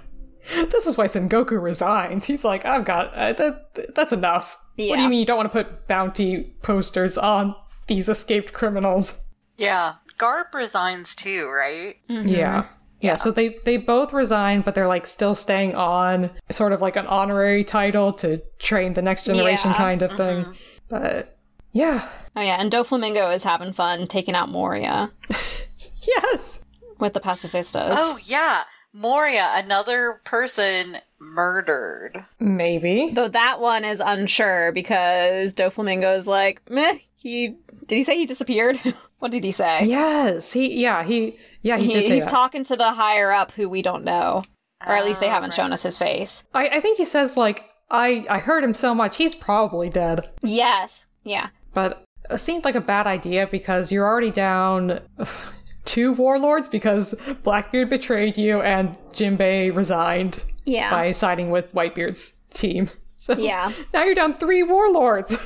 This is why Sengoku resigns. He's like, I've got uh, that. That's enough. Yeah. What do you mean you don't want to put bounty posters on these escaped criminals? Yeah. Garp resigns too, right? Mm-hmm. Yeah. Yeah, so they they both resign, but they're like still staying on sort of like an honorary title to train the next generation Yeah. kind of mm-hmm. thing. But yeah. Oh yeah, and Doflamingo is having fun taking out Moria Yes. with the pacifistas. Oh, yeah. Moria, another person murdered. Maybe. Though that one is unsure because Doflamingo is like, meh, he did he say he disappeared? what did he say? Yes. He yeah, he yeah, he, He- did say he's that. talking to the higher up who we don't know. Or at least they Oh, haven't right. shown us his face. I, I think he says like I I heard him so much, he's probably dead. Yes. Yeah. But it seemed like a bad idea because you're already down two warlords because Blackbeard betrayed you and Jinbei resigned Yeah. by siding with Whitebeard's team. So Yeah. now you're down three warlords.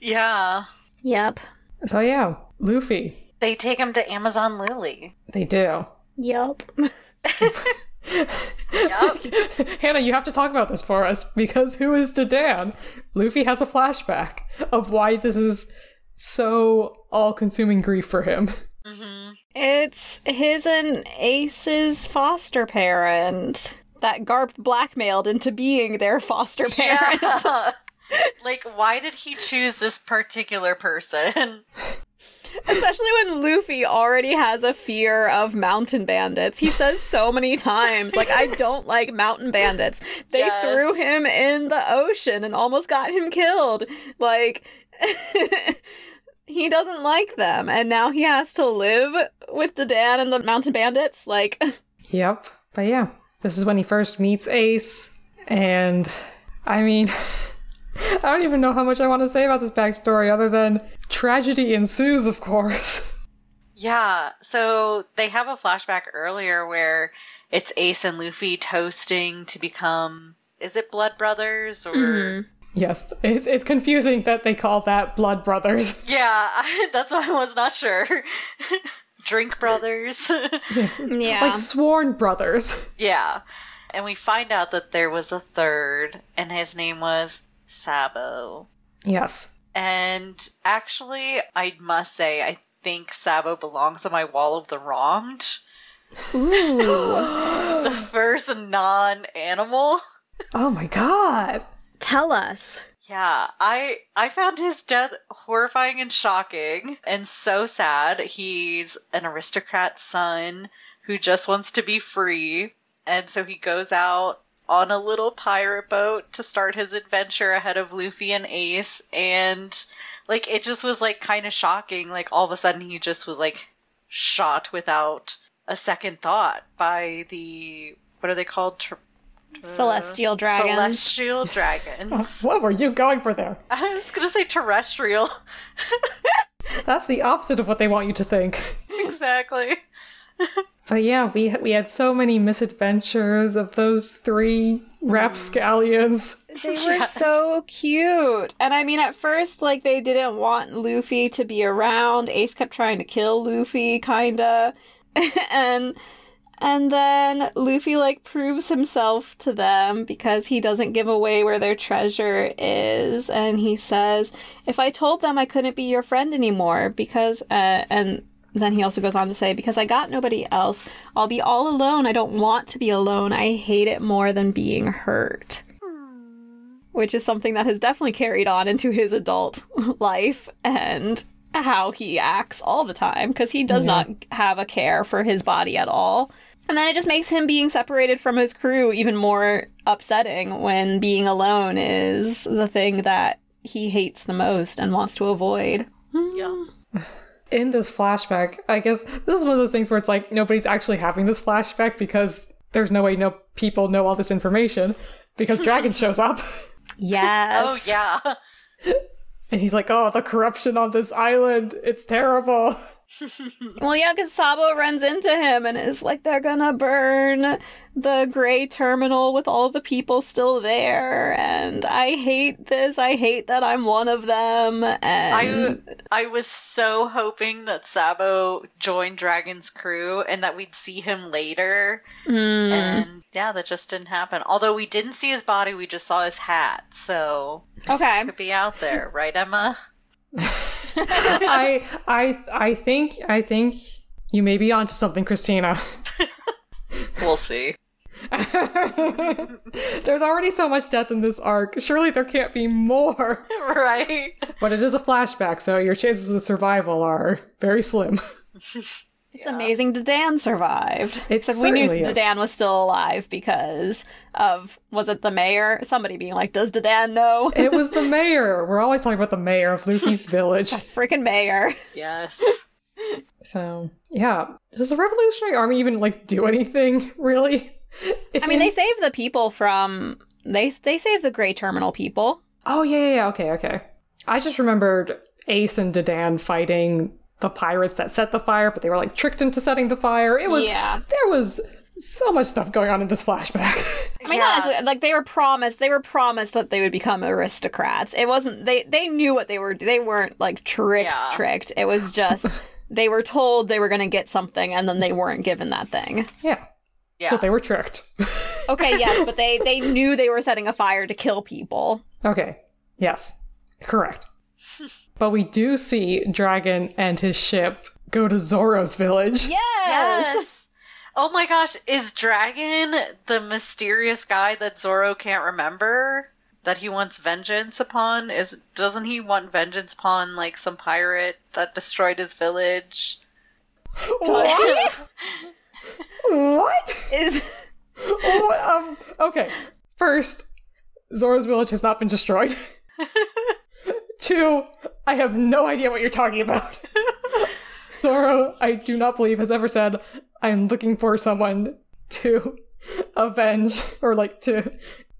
Yeah. Yep. So yeah, Luffy. They take him to Amazon Lily. They do. Yep. Yep. Hannah, you have to talk about this for us because who is Dadan? Luffy has a flashback of why this is so all-consuming grief for him. hmm It's his and Ace's foster parent that Garp blackmailed into being their foster parent. Yeah. like, why did he choose this particular person? Especially when Luffy already has a fear of mountain bandits. He says so many times, like, I don't like mountain bandits. They Yes. threw him in the ocean and almost got him killed. Like, he doesn't like them. And now he has to live with Dadan and the mountain bandits. Like, Yep. But yeah, this is when he first meets Ace, and I mean, I don't even know how much I want to say about this backstory other than tragedy ensues, of course. Yeah, so they have a flashback earlier where it's Ace and Luffy toasting to become is it blood brothers or mm-hmm. yes, it's, it's confusing that they call that Blood Brothers. Yeah, that's why I was not sure. Drink brothers. yeah. Like sworn brothers. yeah. And we find out that there was a third and his name was Sabo. Yes. And actually, I must say I think Sabo belongs on my wall of the wronged. Ooh. The first non-animal. Oh my god. Tell us. Yeah, I I found his death horrifying and shocking and so sad. He's an aristocrat's son who just wants to be free, and so he goes out on a little pirate boat to start his adventure ahead of Luffy and Ace and like it just was like kind of shocking like all of a sudden he just was like shot without a second thought by the what are they called Tr- Celestial dragons. Celestial dragons. What were you going for there? I was gonna say terrestrial. That's the opposite of what they want you to think. exactly. But yeah, we we had so many misadventures of those three rapscallions. They were so cute. And I mean, at first, like, they didn't want Luffy to be around. Ace kept trying to kill Luffy, kinda. and. And then Luffy, like, proves himself to them because he doesn't give away where their treasure is. And he says, If I told them I couldn't be your friend anymore, because, uh, and then he also goes on to say, Because I got nobody else, I'll be all alone. I don't want to be alone. I hate it more than being hurt which is something that has definitely carried on into his adult life and how he acts all the time because he does not have a care for his body at all. And then it just makes him being separated from his crew even more upsetting when being alone is the thing that he hates the most and wants to avoid. Yeah. In this flashback, I guess this is one of those things where it's like nobody's actually having this flashback because there's no way no people know all this information because Dragon shows up Yes. Oh yeah. and he's like, "Oh, the corruption on this island, it's terrible." Well, yeah, because Sabo runs into him and is like, they're gonna burn the gray terminal with all the people still there, and I hate this. I hate that I'm one of them. I And I was so hoping that Sabo joined Dragon's crew and that we'd see him later. Mm. And yeah, that just didn't happen. Although we didn't see his body, we just saw his hat. So okay, could be out there, right, Emma? I I I think I think you may be onto something, Christina. We'll see. There's already so much death in this arc. Surely there can't be more. right? But it is a flashback, so your chances of survival are very slim. It's amazing Dadan survived. It Except we knew certainly is. Dadan was still alive because of was it the mayor? Somebody being like, "Does Dadan know?" It was the mayor. We're always talking about the mayor of Luffy's village. Freaking mayor. Yes. So yeah, does the Revolutionary Army even like do anything really? I mean, they save the people from they they save the gray terminal people. Oh yeah, yeah, yeah. Okay, okay. I just remembered Ace and Dadan fighting the pirates that set the fire, but they were like tricked into setting the fire. It was Yeah. there was so much stuff going on in this flashback. I mean, Yeah. honestly, like they were promised, they were promised that they would become aristocrats. It wasn't they they knew what they were. They weren't like tricked, Yeah. tricked. It was just they were told they were going to get something, and then they weren't given that thing. yeah. Yeah. So they were tricked. Okay, yes, but they they knew they were setting a fire to kill people. okay. Yes. Correct. but we do see Dragon and his ship go to Zoro's village. Yes. Yes. Oh my gosh, is Dragon the mysterious guy that Zoro can't remember? That he wants vengeance upon? Is doesn't he want vengeance upon like some pirate that destroyed his village? What? what? Is What? Um, okay. First, Zoro's village has not been destroyed. Two, I have no idea what you're talking about. Zoro, I do not believe, has ever said, I'm looking for someone to avenge or like to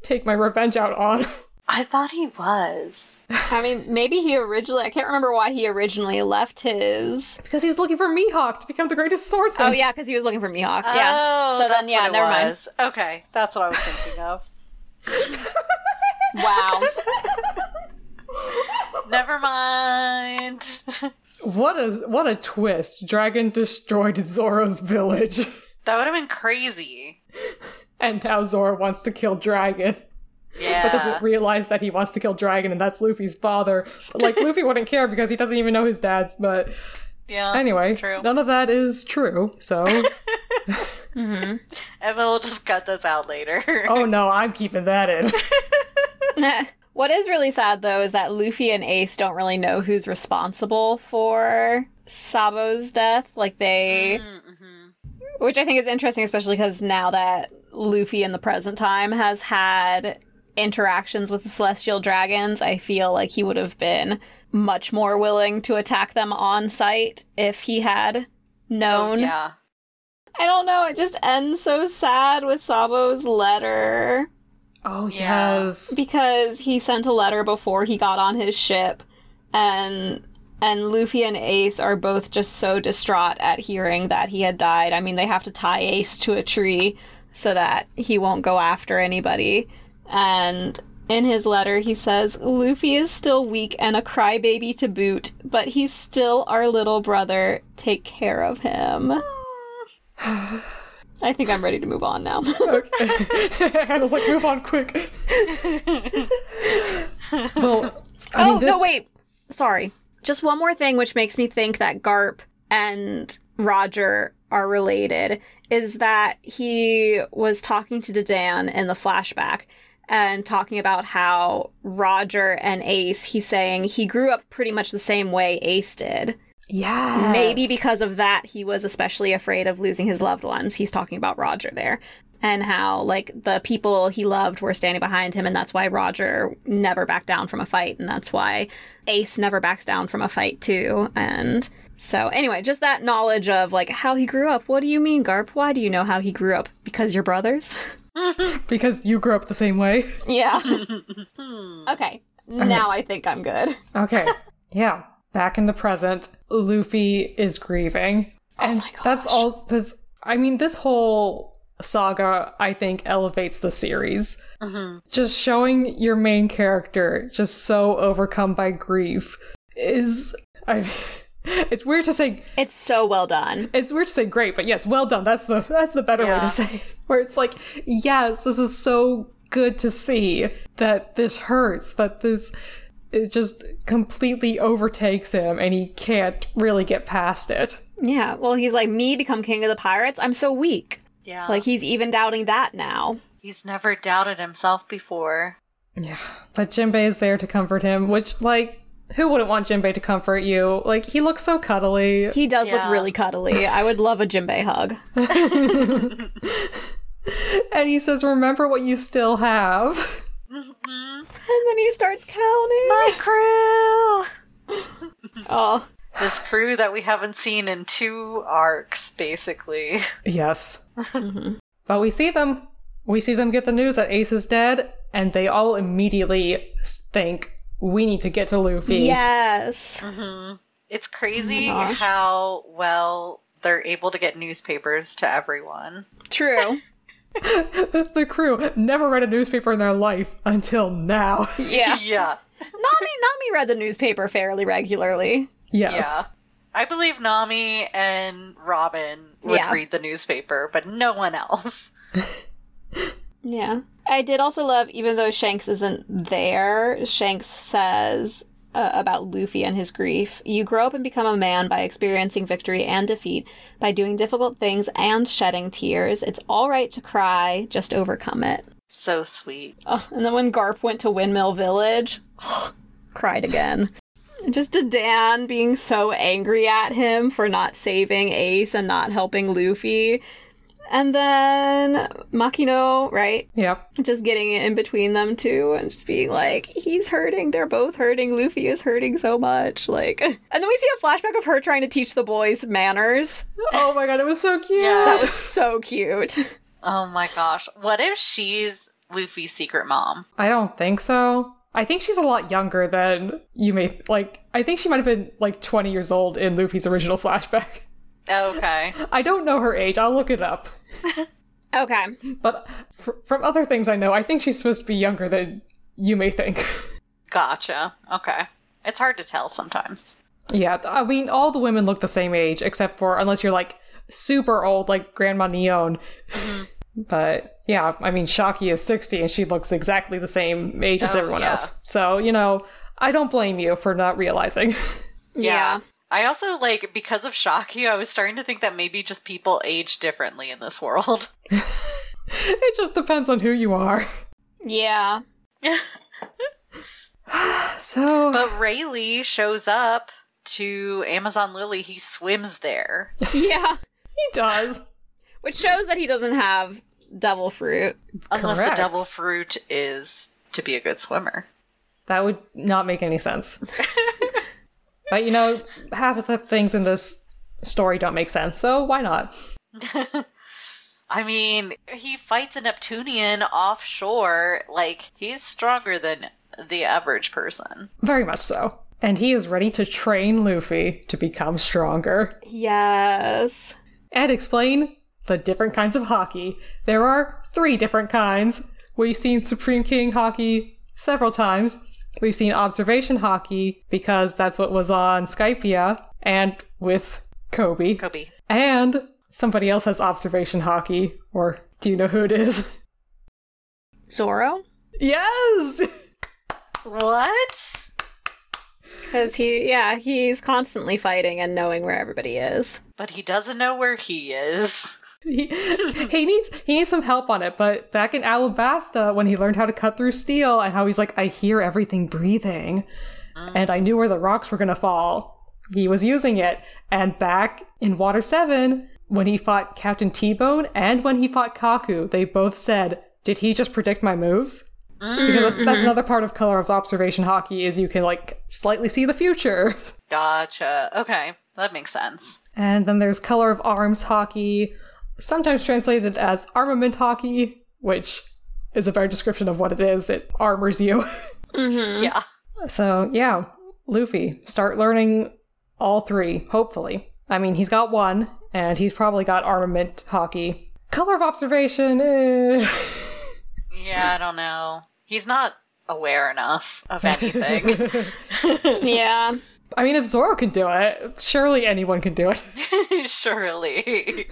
take my revenge out on. I thought he was. I mean, maybe he originally I can't remember why he originally left his Because he was looking for Mihawk to become the greatest swordsman. Oh yeah, because he was looking for Mihawk. Yeah. Oh, so then that's yeah, what it never mind. was. Okay, that's what I was thinking of. Wow. Never mind. What a what a twist. Dragon destroyed Zoro's village. that would have been crazy. And now Zoro wants to kill Dragon. Yeah. but doesn't realize that he wants to kill Dragon and that's Luffy's father. But, like Luffy wouldn't care because he doesn't even know his dad's. But yeah. anyway, True. none of that is true. So, mm-hmm. Mm-hmm. Emma will just cut this out later. oh no, I'm keeping that in. what is really sad though is that Luffy and Ace don't really know who's responsible for Sabo's death. Like they Mm-hmm. which I think is interesting, especially because now that Luffy in the present time has had interactions with the celestial dragons, I feel like he would have been much more willing to attack them on sight if he had known. Oh, yeah. I don't know, it just ends so sad with Sabo's letter Oh Yeah. yes. because he sent a letter before he got on his ship and and Luffy and Ace are both just so distraught at hearing that he had died. I mean, they have to tie Ace to a tree so that he won't go after anybody. And in his letter, he says, Luffy is still weak and a crybaby to boot, but he's still our little brother. Take care of him. I think I'm ready to move on now. Okay. I was like, move on quick. well, I oh this, no! Wait, sorry. Just one more thing, which makes me think that Garp and Roger are related, is that he was talking to Dadan in the flashback and talking about how Roger and Ace. He's saying he grew up pretty much the same way Ace did. Yeah, Maybe because of that, he was especially afraid of losing his loved ones. He's talking about Roger there. And how, like, the people he loved were standing behind him, and that's why Roger never backed down from a fight, and that's why Ace never backs down from a fight, too. And So anyway, just that knowledge of like how he grew up. What do you mean, Garp? Why do you know how he grew up? Because you're brothers? Because you grew up the same way. yeah. okay. Now I think I'm good. Okay. yeah. Back in the present, Luffy is grieving. Oh and my that's all this I mean, this whole saga, I think, elevates the series. Mm-hmm. Just showing your main character just so overcome by grief is I it's weird to say It's so well done. it's weird to say great, but yes, well done. That's the that's the better way to say it. Where it's like, yes, this is so good to see that this hurts, that this it just completely overtakes him and he can't really get past it. Yeah. Well, he's like, me become king of the pirates? I'm so weak. Yeah. Like, he's even doubting that now. he's never doubted himself before. Yeah. But Jinbei is there to comfort him, which like who wouldn't want Jinbei to comfort you? Like he looks so cuddly. He does Yeah. look really cuddly. I would love a Jinbei hug. And he says, Remember what you still have. And then he starts counting. My crew! Oh, This crew that we haven't seen in two arcs, basically. Yes. Mm-hmm. But we see them. We see them get the news that Ace is dead, and they all immediately think we need to get to Luffy. yes. Mm-hmm. It's crazy Oh how well they're able to get newspapers to everyone. True. the crew never read a newspaper in their life until now. Yeah. yeah. Nami, Nami read the newspaper fairly regularly. yes. Yeah. I believe Nami and Robin would Yeah. read the newspaper, but no one else. Yeah. I did also love, even though Shanks isn't there, Shanks says uh, about Luffy and his grief You grow up and become a man by experiencing victory and defeat, by doing difficult things and shedding tears. It's all right to cry, just overcome it. So sweet. Oh, and then when Garp went to Windmill Village, cried again. Just Dadan being so angry at him for not saving Ace and not helping Luffy. And then Makino, right? Yep. Just getting in between them two and just being like, he's hurting, they're both hurting, Luffy is hurting so much. Like, and then we see a flashback of her trying to teach the boys manners. Oh my god, it was so cute. Yeah. That was so cute. Oh my gosh. What if she's Luffy's secret mom? I don't think so. I think she's a lot younger than you may th- like. I think she might have been like 20 years old in Luffy's original flashback. Okay. I don't know her age. I'll look it up. Okay. But fr- from other things I know, I think she's supposed to be younger than you may think. Gotcha. Okay. It's hard to tell sometimes. yeah, I mean, all the women look the same age, except for unless you're like super old, like Grandma Nyon. Mm-hmm. But yeah, I mean, Shakky is 60 and she looks exactly the same age as Oh, everyone yeah. else. So, you know, I don't blame you for not realizing. Yeah. I also like because of Shakky, I was starting to think that maybe just people age differently in this world. it just depends on who you are. Yeah. So, But Rayleigh shows up to Amazon Lily. He swims there. Yeah. he does. Which shows that he doesn't have devil fruit. Unless Correct. the devil fruit is to be a good swimmer. That would not make any sense. But you know, half of the things in this story don't make sense, so why not? I mean, he fights a Neptunian offshore. Like, he's stronger than the average person. Very much so. And he is ready to train Luffy to become stronger Yes. and explain the different kinds of Haki. There are three different kinds. We've seen Supreme King Haki several times. We've seen observation Haki because that's what was on Skypiea and with Koby. Koby. And somebody else has observation Haki, or do you know who it is? Zoro? yes! What? Because he, yeah, he's constantly fighting and knowing where everybody is. But he doesn't know where he is. He, he needs he needs some help on it, but back in Alabasta when he learned how to cut through steel and how he's like, I hear everything breathing and I knew where the rocks were gonna fall. He was using it. And back in Water 7, when he fought Captain T-Bone and when he fought Kaku, they both said, Did he just predict my moves? Because that's, that's another part of color of observation Haki is you can like slightly see the future. Gotcha. Okay. that makes sense. And then there's color of arms Haki, sometimes translated as armament Haki, which is a better description of what it is. It armors you. Yeah. so, yeah, Luffy, start learning all three, hopefully. I mean, he's got one, and he's probably got armament Haki. Color of observation, eh. Yeah, I don't know. He's not aware enough of anything. Yeah. I mean, if Zoro can do it, surely anyone can do it. Surely.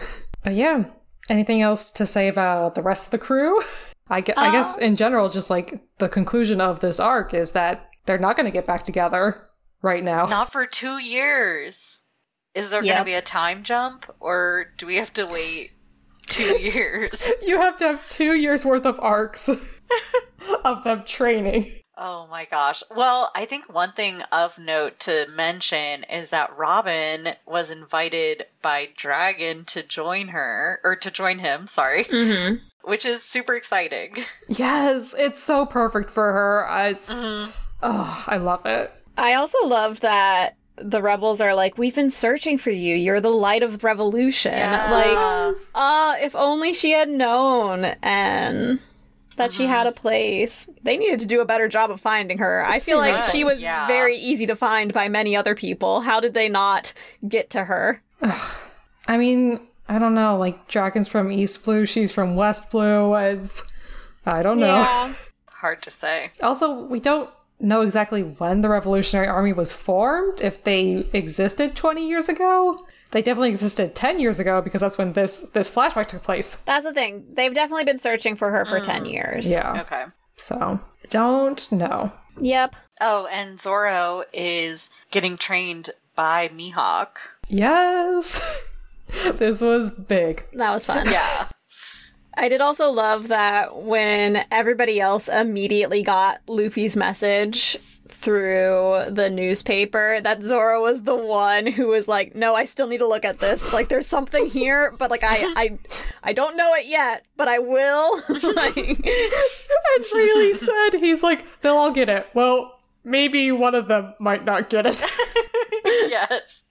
But yeah, anything else to say about the rest of the crew? I, gue- I guess uh, in general, just like the conclusion of this arc is that they're not going to get back together right now. Not for two years. Is there Yep. going to be a time jump, or do we have to wait two years? You have to have two years worth of arcs of them training. Oh my gosh. Well, I think one thing of note to mention is that Robin was invited by Dragon to join her, or to join him, sorry, Mm-hmm. which is super exciting. Yes, it's so perfect for her. Uh, It's oh, I love it. I also love that the rebels are like, we've been searching for you. You're the light of revolution. Like, uh, if only she had known and that she had a uh-huh. place. They needed to do a better job of finding her. I feel like she was yeah. very easy to find by many other people. How did they not get to her? I mean, I don't know. Like Dragon's from East Blue, she's from West Blue. I've, I don't know. Yeah. Hard to say. Also, we don't know exactly when the Revolutionary Army was formed. If they existed twenty years ago, they definitely existed ten years ago because that's when this this flashback took place. That's the thing. They've definitely been searching for her for 10 mm. years. Yeah. Okay. So don't know. Yep. Oh, and Zoro is getting trained by Mihawk. Yes. this was big. That was fun. Yeah. I did also love that when everybody else immediately got Luffy's message through the newspaper, that Zoro was the one who was like, "No, I still need to look at this. Like, there's something here, but like, I, I, I don't know it yet, but I will." like, And really said he's like, they'll all get it. Well, maybe one of them might not get it. yes.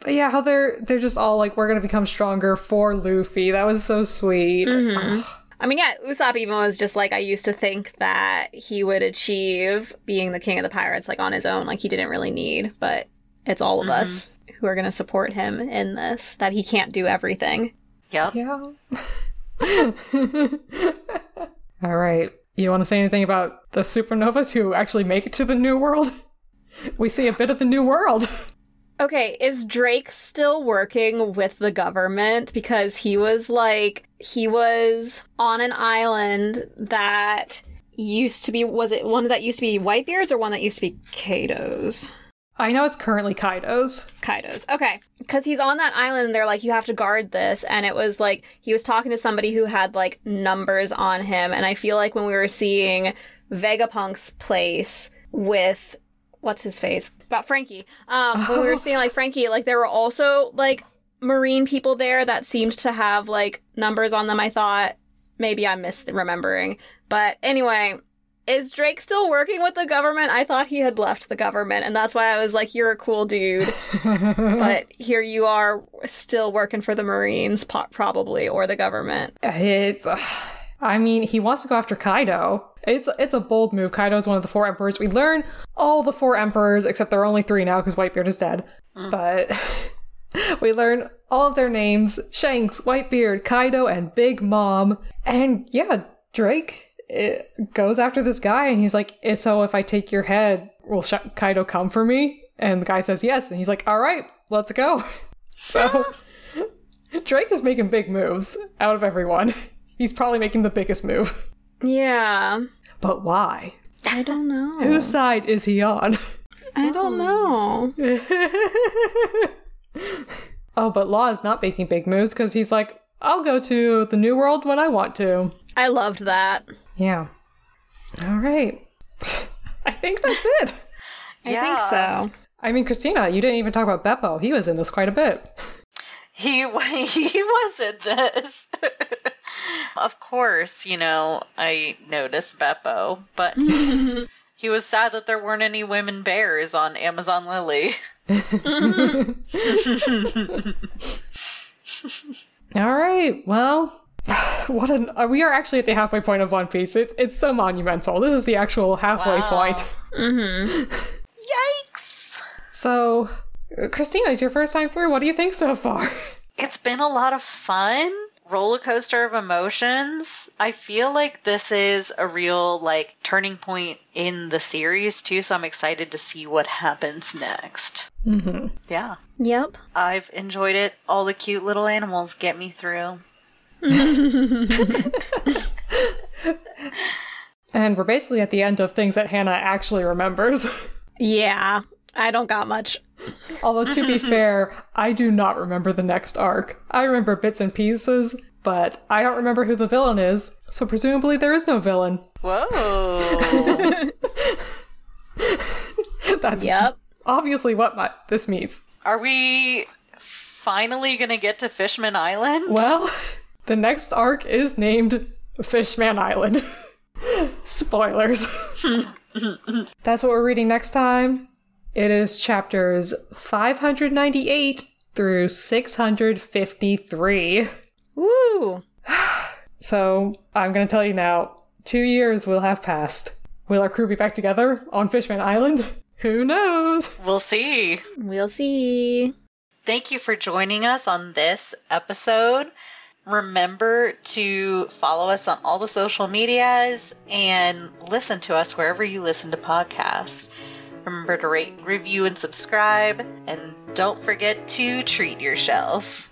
But yeah, how they're they're just all like, we're gonna become stronger for Luffy. That was so sweet. Mm-hmm. I mean, yeah, Usopp even was just like, I used to think that he would achieve being the king of the pirates like on his own, like he didn't really need, but it's all of mm-hmm. us who are going to support him in this. That he can't do everything. Yep. Yeah. All right. You want to say anything about the supernovas who actually make it to the new world? We see a bit of the new world. Okay, is Drake still working with the government? Because he was like, he was on an island that used to be, was it one that used to be Whitebeard's or one that used to be Kato's? I know it's currently Kaido's. Kaido's. Okay. Because he's on that island, and they're like, you have to guard this. And it was like, he was talking to somebody who had like numbers on him. And I feel like when we were seeing Vegapunk's place with, what's his face? About Franky. Um, when we were seeing like Franky, like there were also like marine people there that seemed to have like numbers on them. I thought maybe I'm misremembering. But anyway, is Drake still working with the government? I thought he had left the government, and that's why I was like, "You're a cool dude," but here you are, still working for the Marines, probably, or the government. It's. I mean, he wants to go after Kaido. It's it's a bold move. Kaido is one of the four emperors. We learn all the four emperors, except there are only three now because Whitebeard is dead. But we learn all of their names: Shanks, Whitebeard, Kaido, and Big Mom. And yeah, Drake it goes after this guy, and he's like, "Eh, "So if I take your head, will Kaido come for me?" And the guy says yes, and he's like, "All right, let's go." So. Drake is making big moves out of everyone. He's probably making the biggest move. Yeah, But why? I don't know. Whose side is he on? I don't oh. know. Oh, but Law is not making big moves because he's like, I'll go to the New World when I want to. I loved that. Yeah. All right. I think that's it. I think so. I mean, Christina, you didn't even talk about Bepo. He was in this quite a bit. He he was in this. Of course, you know, I noticed Bepo, but He was sad that there weren't any women bears on Amazon Lily. All right. Well, what an uh, we are actually at the halfway point of One Piece. It, it's so monumental. This is the actual halfway Wow. point. Yikes! So, uh, Christina, it's your first time through. What do you think so far? It's been a lot of fun. Roller coaster of emotions. I feel like this is a real like turning point in the series too, so I'm excited to see what happens next. hmm Yeah. Yep. I've enjoyed it. All the cute little animals get me through. And we're basically at the end of things that Hannah actually remembers. Yeah. I don't got much. Although, to be fair, I do not remember the next arc. I remember bits and pieces, but I don't remember who the villain is, so presumably there is no villain. Whoa. That's Yep. obviously what my- this means. Are we finally gonna get to Fishman Island? Well, the next arc is named Fishman Island. Spoilers. That's what we're reading next time. It is chapters 598 through 653. Woo. So I'm going to tell you now two years will have passed. Will our crew be back together on Fishman Island? Who knows? We'll see. We'll see. Thank you for joining us on this episode. Remember to follow us on all the social medias and listen to us wherever you listen to podcasts. Remember to rate, review, and subscribe. And don't forget to treat yourself.